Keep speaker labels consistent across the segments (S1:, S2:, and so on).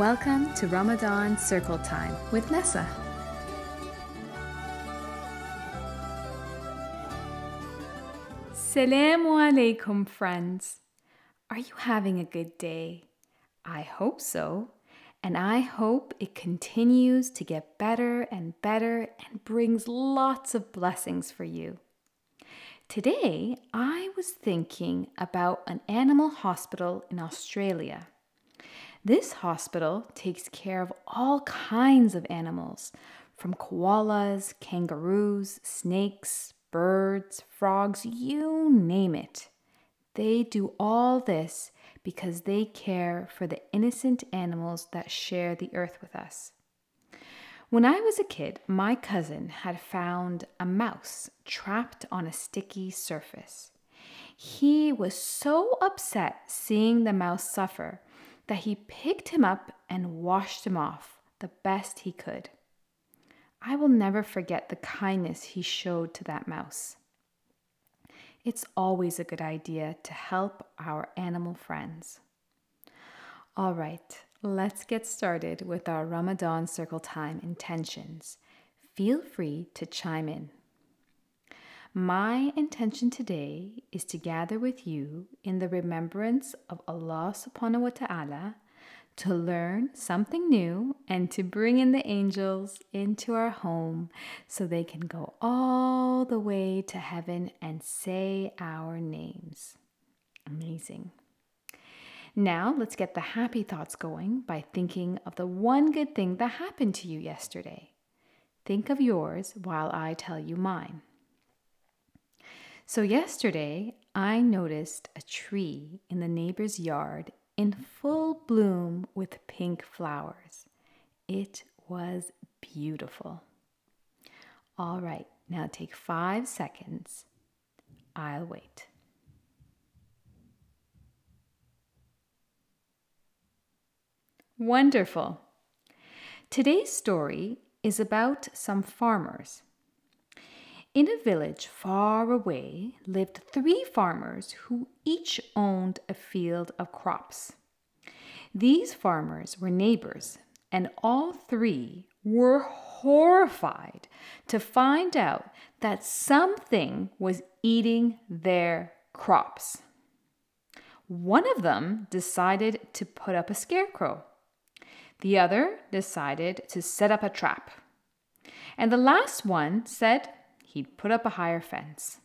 S1: Welcome to Ramadan Circle Time with Nessa. Salamu alaikum, friends. Are you having a good day? I hope so. And I hope it continues to get better and better and brings lots of blessings for you. Today, I was thinking about an animal hospital in Australia. This hospital takes care of all kinds of animals, from koalas, kangaroos, snakes, birds, frogs, you name it. They do all this because they care for the innocent animals that share the earth with us. When I was a kid, my cousin had found a mouse trapped on a sticky surface. He was so upset seeing the mouse suffer that he picked him up and washed him off the best he could. I will never forget the kindness he showed to that mouse. It's always a good idea to help our animal friends. All right, let's get started with our Ramadan Circle Time intentions. Feel free to chime in. My intention today is to gather with you in the remembrance of Allah subhanahu wa ta'ala to learn something new and to bring in the angels into our home so they can go all the way to heaven and say our names. Amazing. Now, let's get the happy thoughts going by thinking of the one good thing that happened to you yesterday. Think of yours while I tell you mine. So, yesterday I noticed a tree in the neighbor's yard in full bloom with pink flowers. It was beautiful. All right, now take five seconds. I'll wait. Wonderful. Today's story is about some farmers in a village far away lived three farmers who each owned a field of crops. These farmers were neighbors, and all three were horrified to find out that something was eating their crops. One of them decided to put up a scarecrow. The other decided to set up a trap. And the last one said he'd put up a higher fence.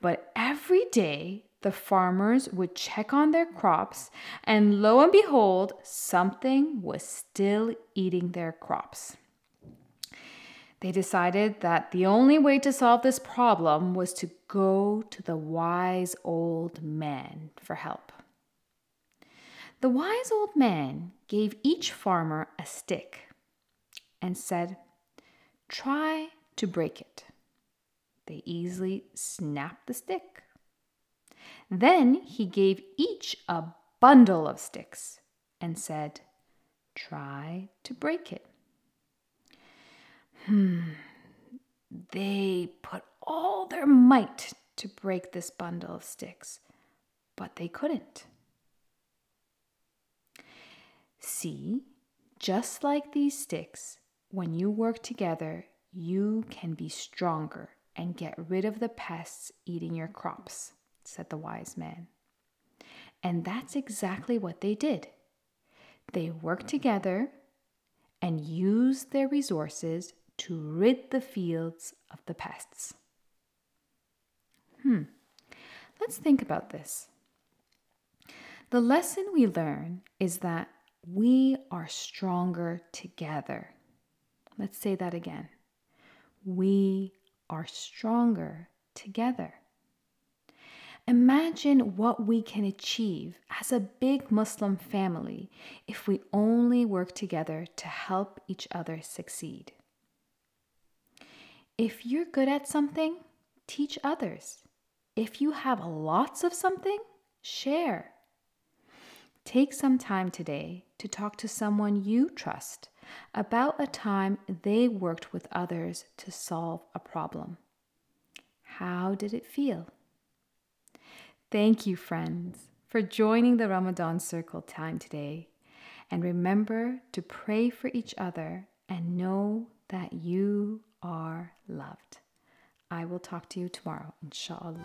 S1: But every day, the farmers would check on their crops, and lo and behold, something was still eating their crops. They decided that the only way to solve this problem was to go to the wise old man for help. The wise old man gave each farmer a stick and said, Try to break it. They easily snapped the stick. Then he gave each a bundle of sticks and said, Try to break it. Hmm. They put all their might to break this bundle of sticks, but they couldn't. See, just like these sticks, when you work together, you can be stronger and get rid of the pests eating your crops, said the wise man. And that's exactly what they did. They worked together and used their resources to rid the fields of the pests. Hmm, let's think about this. The lesson we learn is that we are stronger together. Let's say that again. We are stronger together. Imagine what we can achieve as a big Muslim family if we only work together to help each other succeed. If you're good at something, teach others. If you have lots of something, share. Take some time today to talk to someone you trust about a time they worked with others to solve a problem. How did it feel? Thank you, friends, for joining the Ramadan Circle time today. And remember to pray for each other and know that you are loved. I will talk to you tomorrow, inshallah.